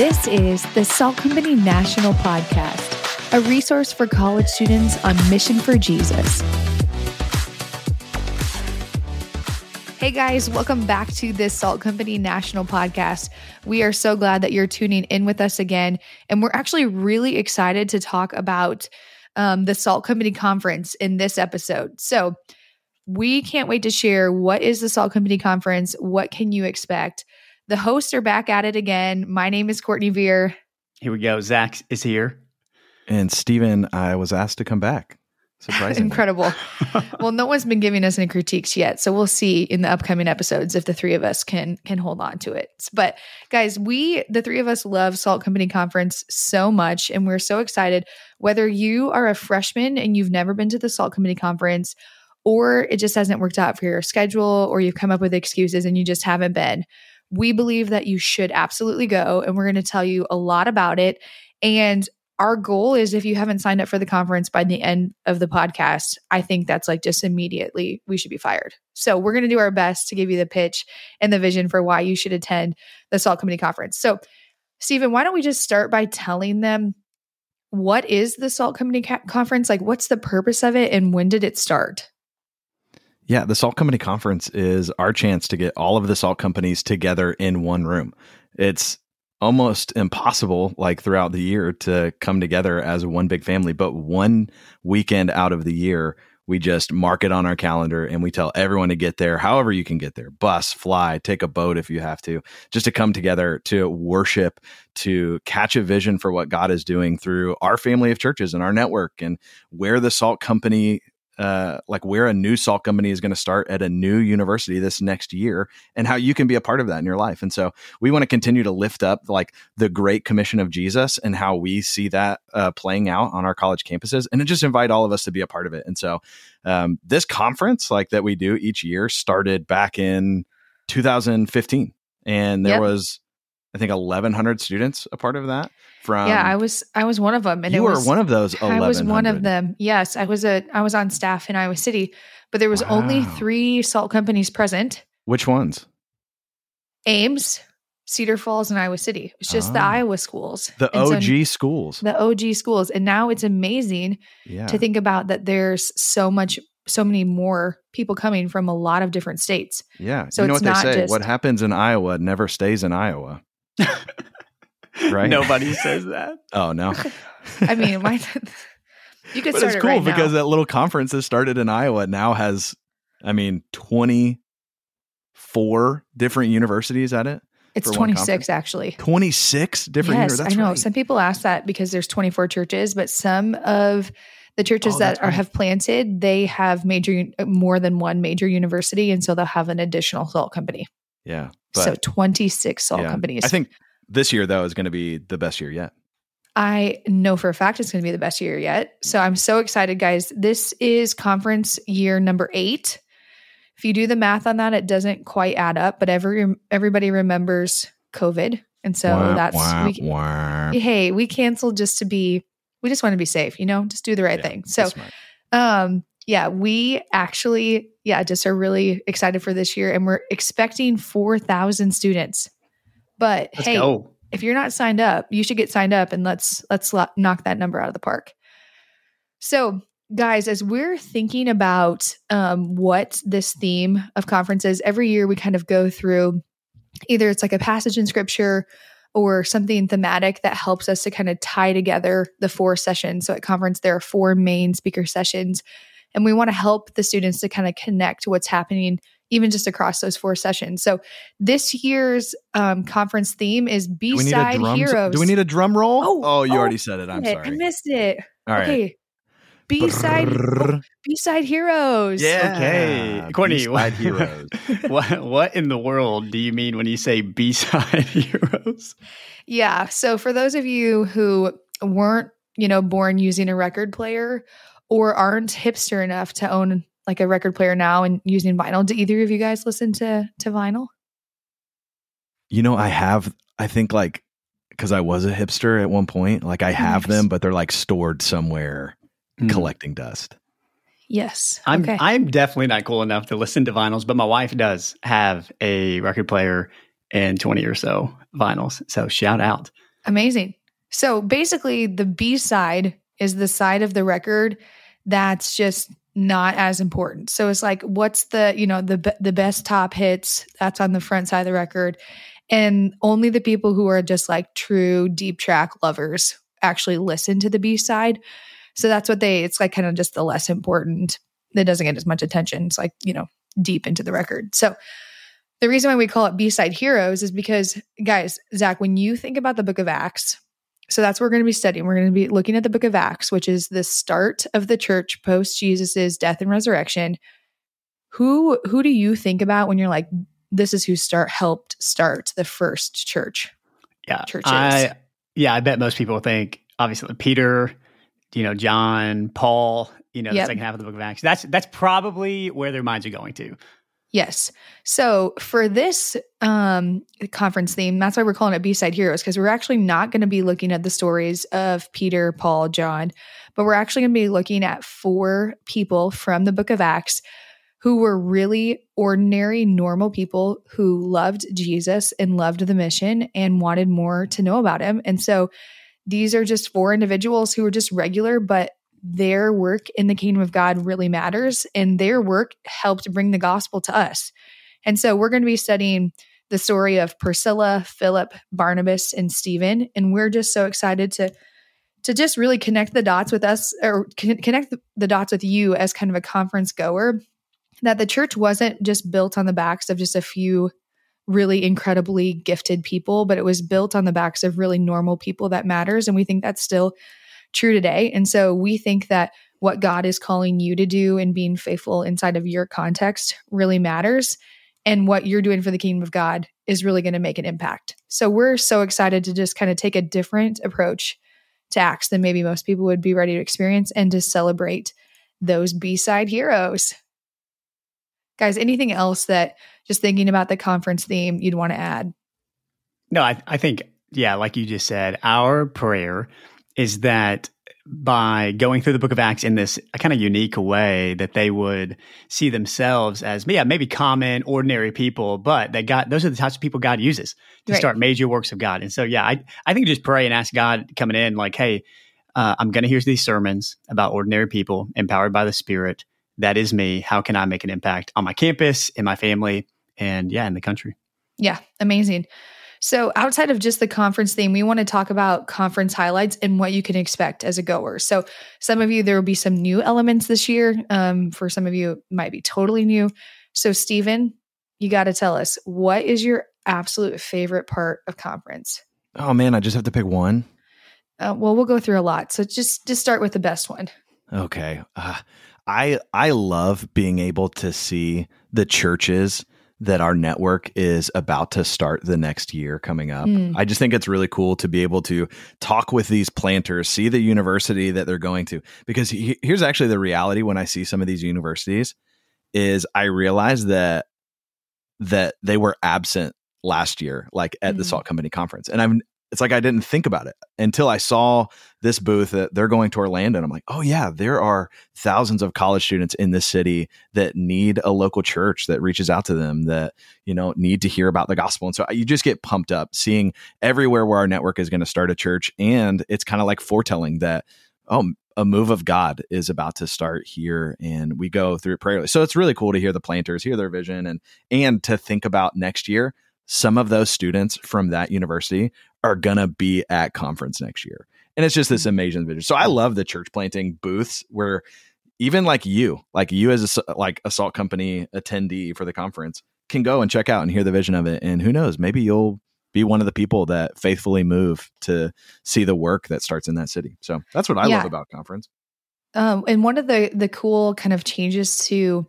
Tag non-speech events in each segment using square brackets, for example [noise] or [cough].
This is the Salt Company National Podcast, a resource for college students on mission for Jesus. Hey guys, welcome back to this Salt Company National Podcast. We are so glad that you're tuning in with us again. And we're actually really excited to talk about um, the Salt Company Conference in this episode. So, we can't wait to share what is the Salt Company Conference, what can you expect. The hosts are back at it again. My name is Courtney Veer. Here we go. Zach is here. And Stephen, I was asked to come back. [laughs] Surprisingly. Incredible. [laughs] well, no one's been giving us any critiques yet, so we'll see in the upcoming episodes if the three of us can can hold on to it. But guys, we the three of us love Salt Company Conference so much and we're so excited whether you are a freshman and you've never been to the Salt Company Conference or it just hasn't worked out for your schedule or you've come up with excuses and you just haven't been. We believe that you should absolutely go and we're going to tell you a lot about it and our goal is if you haven't signed up for the conference by the end of the podcast, I think that's like just immediately we should be fired. So we're going to do our best to give you the pitch and the vision for why you should attend the Salt Company Conference. So, Stephen, why don't we just start by telling them what is the Salt Company Conference? Like, what's the purpose of it and when did it start? Yeah, the Salt Company Conference is our chance to get all of the salt companies together in one room. It's almost impossible like throughout the year to come together as one big family but one weekend out of the year we just mark it on our calendar and we tell everyone to get there however you can get there bus fly take a boat if you have to just to come together to worship to catch a vision for what god is doing through our family of churches and our network and where the salt company uh, like where a new salt company is going to start at a new university this next year and how you can be a part of that in your life. And so we want to continue to lift up like the great commission of Jesus and how we see that uh, playing out on our college campuses and just invite all of us to be a part of it. And so um, this conference like that we do each year started back in 2015 and there yep. was I think 1100 students a part of that from Yeah, I was I was one of them and you were one of those I was one of them. Yes, I was a I was on staff in Iowa City, but there was wow. only 3 salt companies present. Which ones? Ames, Cedar Falls and Iowa City. It's just oh. the ah. Iowa schools. The and OG so, schools. The OG schools. And now it's amazing yeah. to think about that there's so much so many more people coming from a lot of different states. Yeah. So you know what they say? Just, what happens in Iowa never stays in Iowa. [laughs] right? Nobody says that. [laughs] Oh no. [laughs] I mean, why? You could but start it's cool right because that little conference that started in Iowa now has, I mean, twenty four different universities at it. It's 26 actually. 26 different yes, I know. Right. Some people ask that because there's 24 churches, but some of the churches oh, that are, right. have planted, they have major uh, more than one major university and so they'll have an additional salt company. Yeah. So 26 salt yeah. companies. I think this year though is going to be the best year yet. I know for a fact it's going to be the best year yet. So I'm so excited, guys. This is conference year number eight. If you do the math on that, it doesn't quite add up, but every everybody remembers COVID, and so wah, that's wah, we, wah. hey, we canceled just to be. We just want to be safe, you know, just do the right yeah, thing. So, um, yeah, we actually, yeah, just are really excited for this year and we're expecting 4,000 students. But let's hey, go. if you're not signed up, you should get signed up and let's let's lo- knock that number out of the park. So, guys, as we're thinking about um, what this theme of conferences, every year we kind of go through either it's like a passage in scripture or something thematic that helps us to kind of tie together the four sessions. So at conference, there are four main speaker sessions and we want to help the students to kind of connect what's happening even just across those four sessions. So this year's um, conference theme is B side heroes. Do we need a drum roll? Oh, oh you oh, already said it. I'm sorry. I missed it. All right. Okay. B side B side heroes. Yeah. Okay. Courtney, B-side heroes. [laughs] what what in the world do you mean when you say B side [laughs] heroes? Yeah. So for those of you who weren't, you know, born using a record player or aren't hipster enough to own like a record player now and using vinyl. Do either of you guys listen to to vinyl? You know, I have. I think like because I was a hipster at one point. Like I have nice. them, but they're like stored somewhere, mm. collecting dust. Yes. I'm okay. I'm definitely not cool enough to listen to vinyls, but my wife does have a record player and 20 or so vinyls. So shout out. Amazing. So basically, the B side is the side of the record that's just not as important. So it's like, what's the you know the the best top hits? That's on the front side of the record, and only the people who are just like true deep track lovers actually listen to the B side. So that's what they. It's like kind of just the less important. That doesn't get as much attention. It's like you know deep into the record. So the reason why we call it B side heroes is because, guys, Zach, when you think about the book of Acts, so that's what we're going to be studying. We're going to be looking at the book of Acts, which is the start of the church post Jesus's death and resurrection. Who who do you think about when you're like, this is who start helped start the first church? Yeah, churches. I, yeah, I bet most people think obviously Peter, you know, John, Paul, you know, yep. the second half of the book of Acts. That's that's probably where their minds are going to. Yes. So for this um, conference theme, that's why we're calling it B Side Heroes, because we're actually not going to be looking at the stories of Peter, Paul, John, but we're actually going to be looking at four people from the book of Acts who were really ordinary, normal people who loved Jesus and loved the mission and wanted more to know about him. And so these are just four individuals who were just regular, but their work in the kingdom of God really matters and their work helped bring the gospel to us. And so we're going to be studying the story of Priscilla, Philip, Barnabas, and Stephen. And we're just so excited to to just really connect the dots with us or connect the dots with you as kind of a conference goer that the church wasn't just built on the backs of just a few really incredibly gifted people, but it was built on the backs of really normal people that matters. And we think that's still true today. And so we think that what God is calling you to do and being faithful inside of your context really matters. And what you're doing for the kingdom of God is really going to make an impact. So we're so excited to just kind of take a different approach to Acts than maybe most people would be ready to experience and to celebrate those B side heroes. Guys, anything else that just thinking about the conference theme you'd want to add? No, I, I think, yeah, like you just said, our prayer is that by going through the book of Acts in this kind of unique way that they would see themselves as yeah, maybe common, ordinary people, but that God those are the types of people God uses to right. start major works of God. And so yeah, I I think just pray and ask God coming in like, hey, uh, I'm going to hear these sermons about ordinary people empowered by the Spirit. That is me. How can I make an impact on my campus, in my family, and yeah, in the country? Yeah, amazing. So, outside of just the conference theme, we want to talk about conference highlights and what you can expect as a goer. So, some of you, there will be some new elements this year. Um, for some of you, it might be totally new. So, Stephen, you got to tell us what is your absolute favorite part of conference? Oh man, I just have to pick one. Uh, well, we'll go through a lot. So, just just start with the best one. Okay. Uh, I I love being able to see the churches that our network is about to start the next year coming up. Mm. I just think it's really cool to be able to talk with these planters, see the university that they're going to. Because he, here's actually the reality when I see some of these universities is I realize that that they were absent last year like at mm. the Salt Company conference. And I'm it's like I didn't think about it until I saw this booth that they're going to Orlando. And I'm like, oh, yeah, there are thousands of college students in this city that need a local church that reaches out to them that, you know, need to hear about the gospel. And so you just get pumped up seeing everywhere where our network is going to start a church. And it's kind of like foretelling that, oh, a move of God is about to start here and we go through prayer. So it's really cool to hear the planters, hear their vision and and to think about next year some of those students from that university are to be at conference next year. And it's just this mm-hmm. amazing vision. So I love the church planting booths where even like you, like you as a like a salt company attendee for the conference can go and check out and hear the vision of it. And who knows, maybe you'll be one of the people that faithfully move to see the work that starts in that city. So that's what I yeah. love about conference. Um, and one of the the cool kind of changes to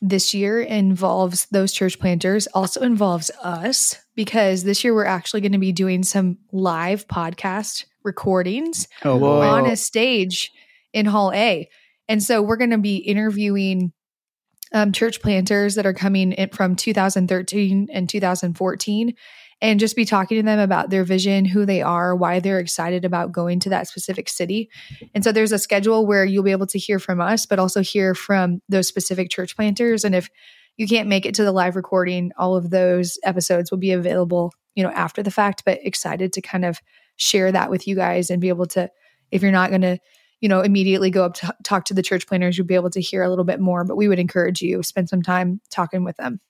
this year involves those church planters, also involves us, because this year we're actually going to be doing some live podcast recordings oh, on a stage in Hall A. And so we're going to be interviewing um, church planters that are coming in from 2013 and 2014 and just be talking to them about their vision, who they are, why they're excited about going to that specific city. And so there's a schedule where you'll be able to hear from us, but also hear from those specific church planters. And if you can't make it to the live recording, all of those episodes will be available, you know, after the fact, but excited to kind of share that with you guys and be able to, if you're not going to, you know, immediately go up to talk to the church planners, you'll be able to hear a little bit more. But we would encourage you spend some time talking with them.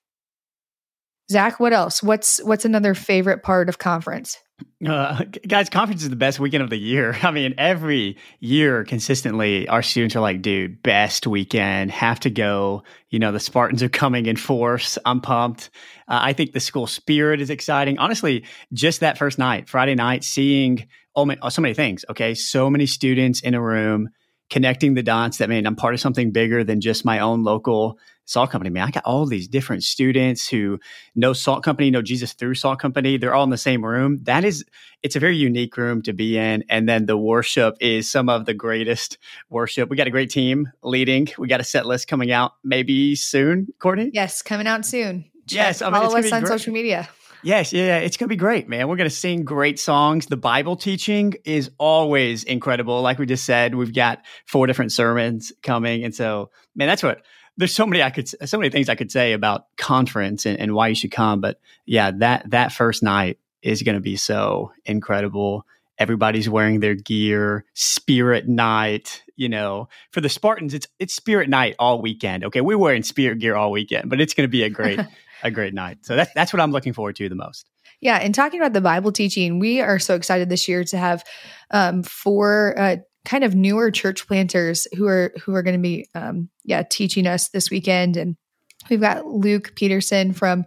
Zach, what else? What's what's another favorite part of conference? Uh, guys, conference is the best weekend of the year. [laughs] I mean, every year consistently, our students are like, dude, best weekend, have to go. You know, the Spartans are coming in force. I'm pumped. Uh, I think the school spirit is exciting. Honestly, just that first night, Friday night, seeing oh, man, oh, so many things. Okay. So many students in a room connecting the dots that mean I'm part of something bigger than just my own local salt company. Man, I got all these different students who know salt company, know Jesus through salt company. They're all in the same room. That is, it's a very unique room to be in. And then the worship is some of the greatest worship. We got a great team leading. We got a set list coming out maybe soon, Courtney. Yes, coming out soon. Check, yes, I mean, follow us on great. social media. Yes, yeah, it's going to be great, man. We're going to sing great songs. The Bible teaching is always incredible. Like we just said, we've got four different sermons coming. And so, man, that's what there's so many I could, so many things I could say about conference and, and why you should come. But yeah, that, that first night is going to be so incredible. Everybody's wearing their gear, spirit night, you know, for the Spartans, it's, it's spirit night all weekend. Okay. We're wearing spirit gear all weekend, but it's going to be a great, [laughs] a great night. So that's that's what I'm looking forward to the most. Yeah, and talking about the Bible teaching, we are so excited this year to have um, four uh, kind of newer church planters who are who are going to be um, yeah teaching us this weekend, and we've got Luke Peterson from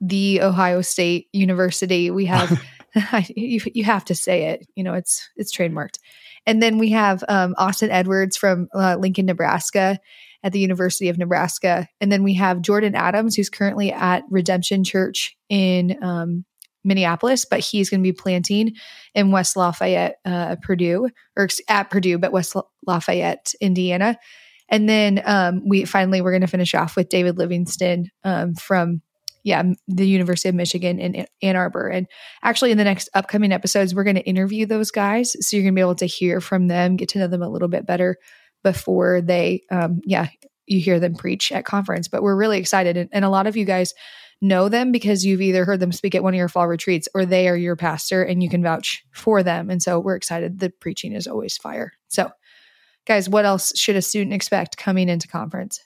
the Ohio State University. We have [laughs] [laughs] you, you have to say it, you know, it's it's trademarked. And then we have um, Austin Edwards from uh, Lincoln, Nebraska, at the University of Nebraska. And then we have Jordan Adams, who's currently at Redemption Church in um, Minneapolis, but he's going to be planting in West Lafayette, uh, Purdue, or at Purdue, but West Lafayette, Indiana. And then um, we finally we're going to finish off with David Livingston um, from yeah the University of Michigan in Ann Arbor. And actually, in the next upcoming episodes, we're going to interview those guys, so you're going to be able to hear from them, get to know them a little bit better before they, um, yeah, you hear them preach at conference. But we're really excited. And, and a lot of you guys know them because you've either heard them speak at one of your fall retreats or they are your pastor and you can vouch for them. And so we're excited. The preaching is always fire. So, guys, what else should a student expect coming into conference?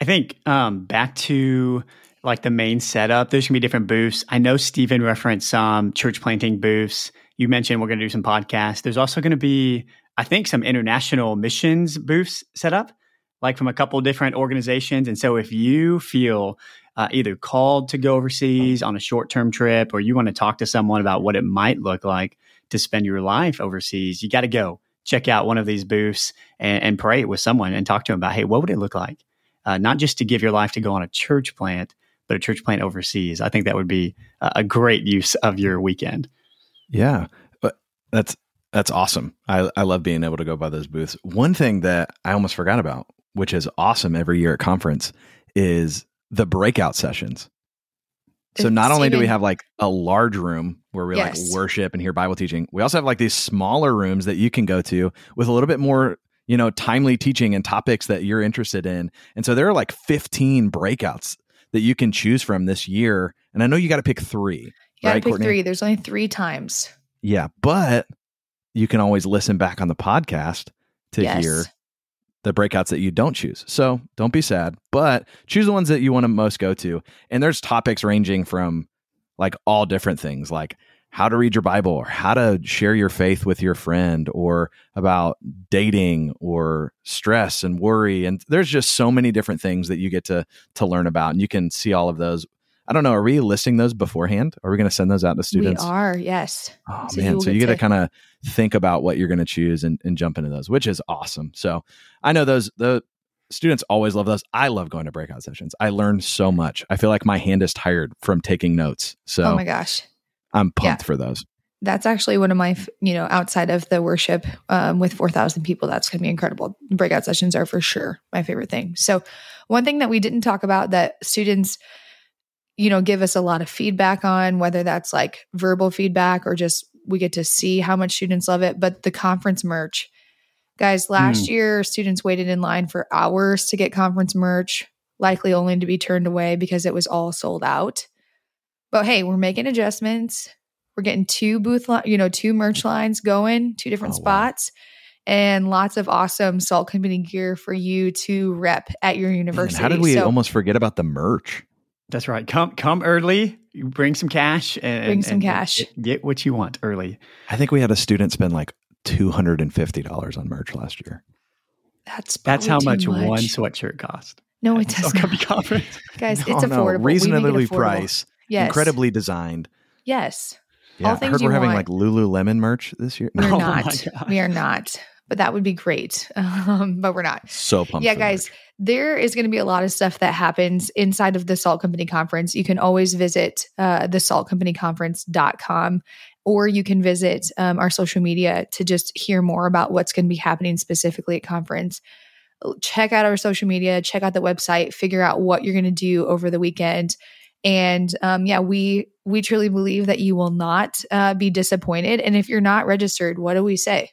I think um, back to like the main setup, there's gonna be different booths. I know Stephen referenced some church planting booths. You mentioned we're gonna do some podcasts. There's also gonna be I think some international missions booths set up, like from a couple different organizations. And so if you feel uh, either called to go overseas on a short term trip or you want to talk to someone about what it might look like to spend your life overseas, you got to go check out one of these booths and, and, pray with someone and talk to them about, hey, what would it look like? Uh, not just to give your life to go on a church plant, but a church plant overseas. I think that would be a, a great use of your weekend. Yeah. But that's that's awesome. I, I love being able to go by those booths. One thing that I almost forgot about, which is awesome every year at conference, is the breakout sessions. So not only do we have like a large room where we yes. like worship and hear Bible teaching, we also have like these smaller rooms that you can go to with a little bit more, you know, timely teaching and topics that you're interested in. And so there are like 15 breakouts that you can choose from this year. And I know you got to pick three. Yeah, right, pick Courtney? three. There's only three times. Yeah, but you can always listen back on the podcast to yes. hear the breakouts that you don't choose. So don't be sad, but choose the ones that you want to most go to. And there's topics ranging from like all different things, like how to read your Bible or how to share your faith with your friend or about dating or stress and worry. And there's just so many different things that you get to to learn about. And you can see all of those I don't know. Are we listing those beforehand? Are we going to send those out to students? We are, yes. Oh so man, so you get to, to kind of think about what you're going to choose and, and jump into those, which is awesome. So I know those the students always love those. I love going to breakout sessions. I learn so much. I feel like my hand is tired from taking notes. So oh my gosh, I'm pumped yeah. for those. That's actually one of my, you know, outside of the worship um, with 4,000 people, that's going to be incredible. Breakout sessions are for sure my favorite thing. So, one thing that we didn't talk about that students you know, give us a lot of feedback on, whether that's like verbal feedback or just we get to see how much students love it. But the conference merch, guys, last mm. year students waited in line for hours to get conference merch, likely only to be turned away because it was all sold out. But hey, we're making adjustments. We're getting two booth, li- you know, two merch lines going, two different Oh, wow. spots, and lots of awesome Salt Company gear for you to rep at your university. how did we So almost forget about the merch? That's right. Come come early. You bring some cash and Bring some and cash. Get, get what you want early. I think we had a student spend like two hundred and fifty dollars on merch last year. that's That's how probably much, too one sweatshirt cost. No, it does not. Conference. [laughs] Guys, No, it's affordable. We make it reasonably affordable. priced, Yes. incredibly designed. Yes. Yeah, All I things heard you we're having want. like Lululemon merch this year. We're [laughs] Oh not. gosh. We are not. But that would be great. [laughs] Um, but we're not. So pumped. Yeah, guys, there is going to be a lot of stuff that happens inside of the Salt Company Conference. You can always visit uh, the saltcompanyconference.com or you can visit um, our social media to just hear more about what's going to be happening specifically at conference. Check out our social media, check out the website, figure out what you're going to do over the weekend. And um, yeah, we we truly believe that you will not uh, be disappointed. And if you're not registered, what do we say?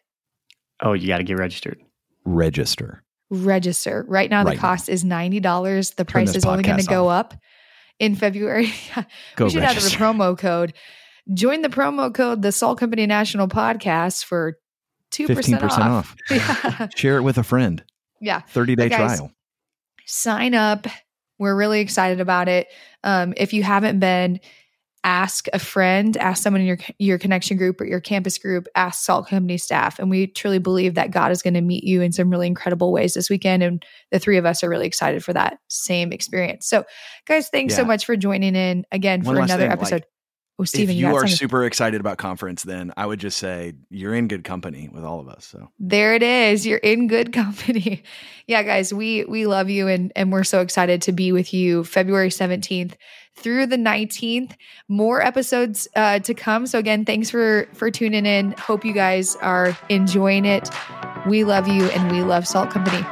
Oh, you got to get registered. register. register. Right now, Right the now. cost is ninety dollars. The Turn price is only going to go up in February. [laughs] Go we should have register. a promo code. Join the promo code the Salt Company National Podcast for two Fifteen percent percent off. off. [laughs] [laughs] yeah, Share it with a friend. yeah. Thirty day guys, trial. Sign up. We're really excited about it. Um, if you haven't been, ask a friend, ask someone in your your connection group or your campus group, ask Salt Company staff, and we truly believe that God is going to meet you in some really incredible ways this weekend. And the three of us are really excited for that same experience. So, guys, thanks so much for joining in again One for another thing, like, episode. Oh, Stephen, if you, you, are something. super excited about conference, then I would just say you're in good company with all of us. So There it is. You're in good [laughs] company. yeah, guys, we we love you and and we're so excited to be with you February 17th through the 19th. More episodes uh to come. So again, thanks for for tuning in. Hope you guys are enjoying it. We love you and we love Salt Company.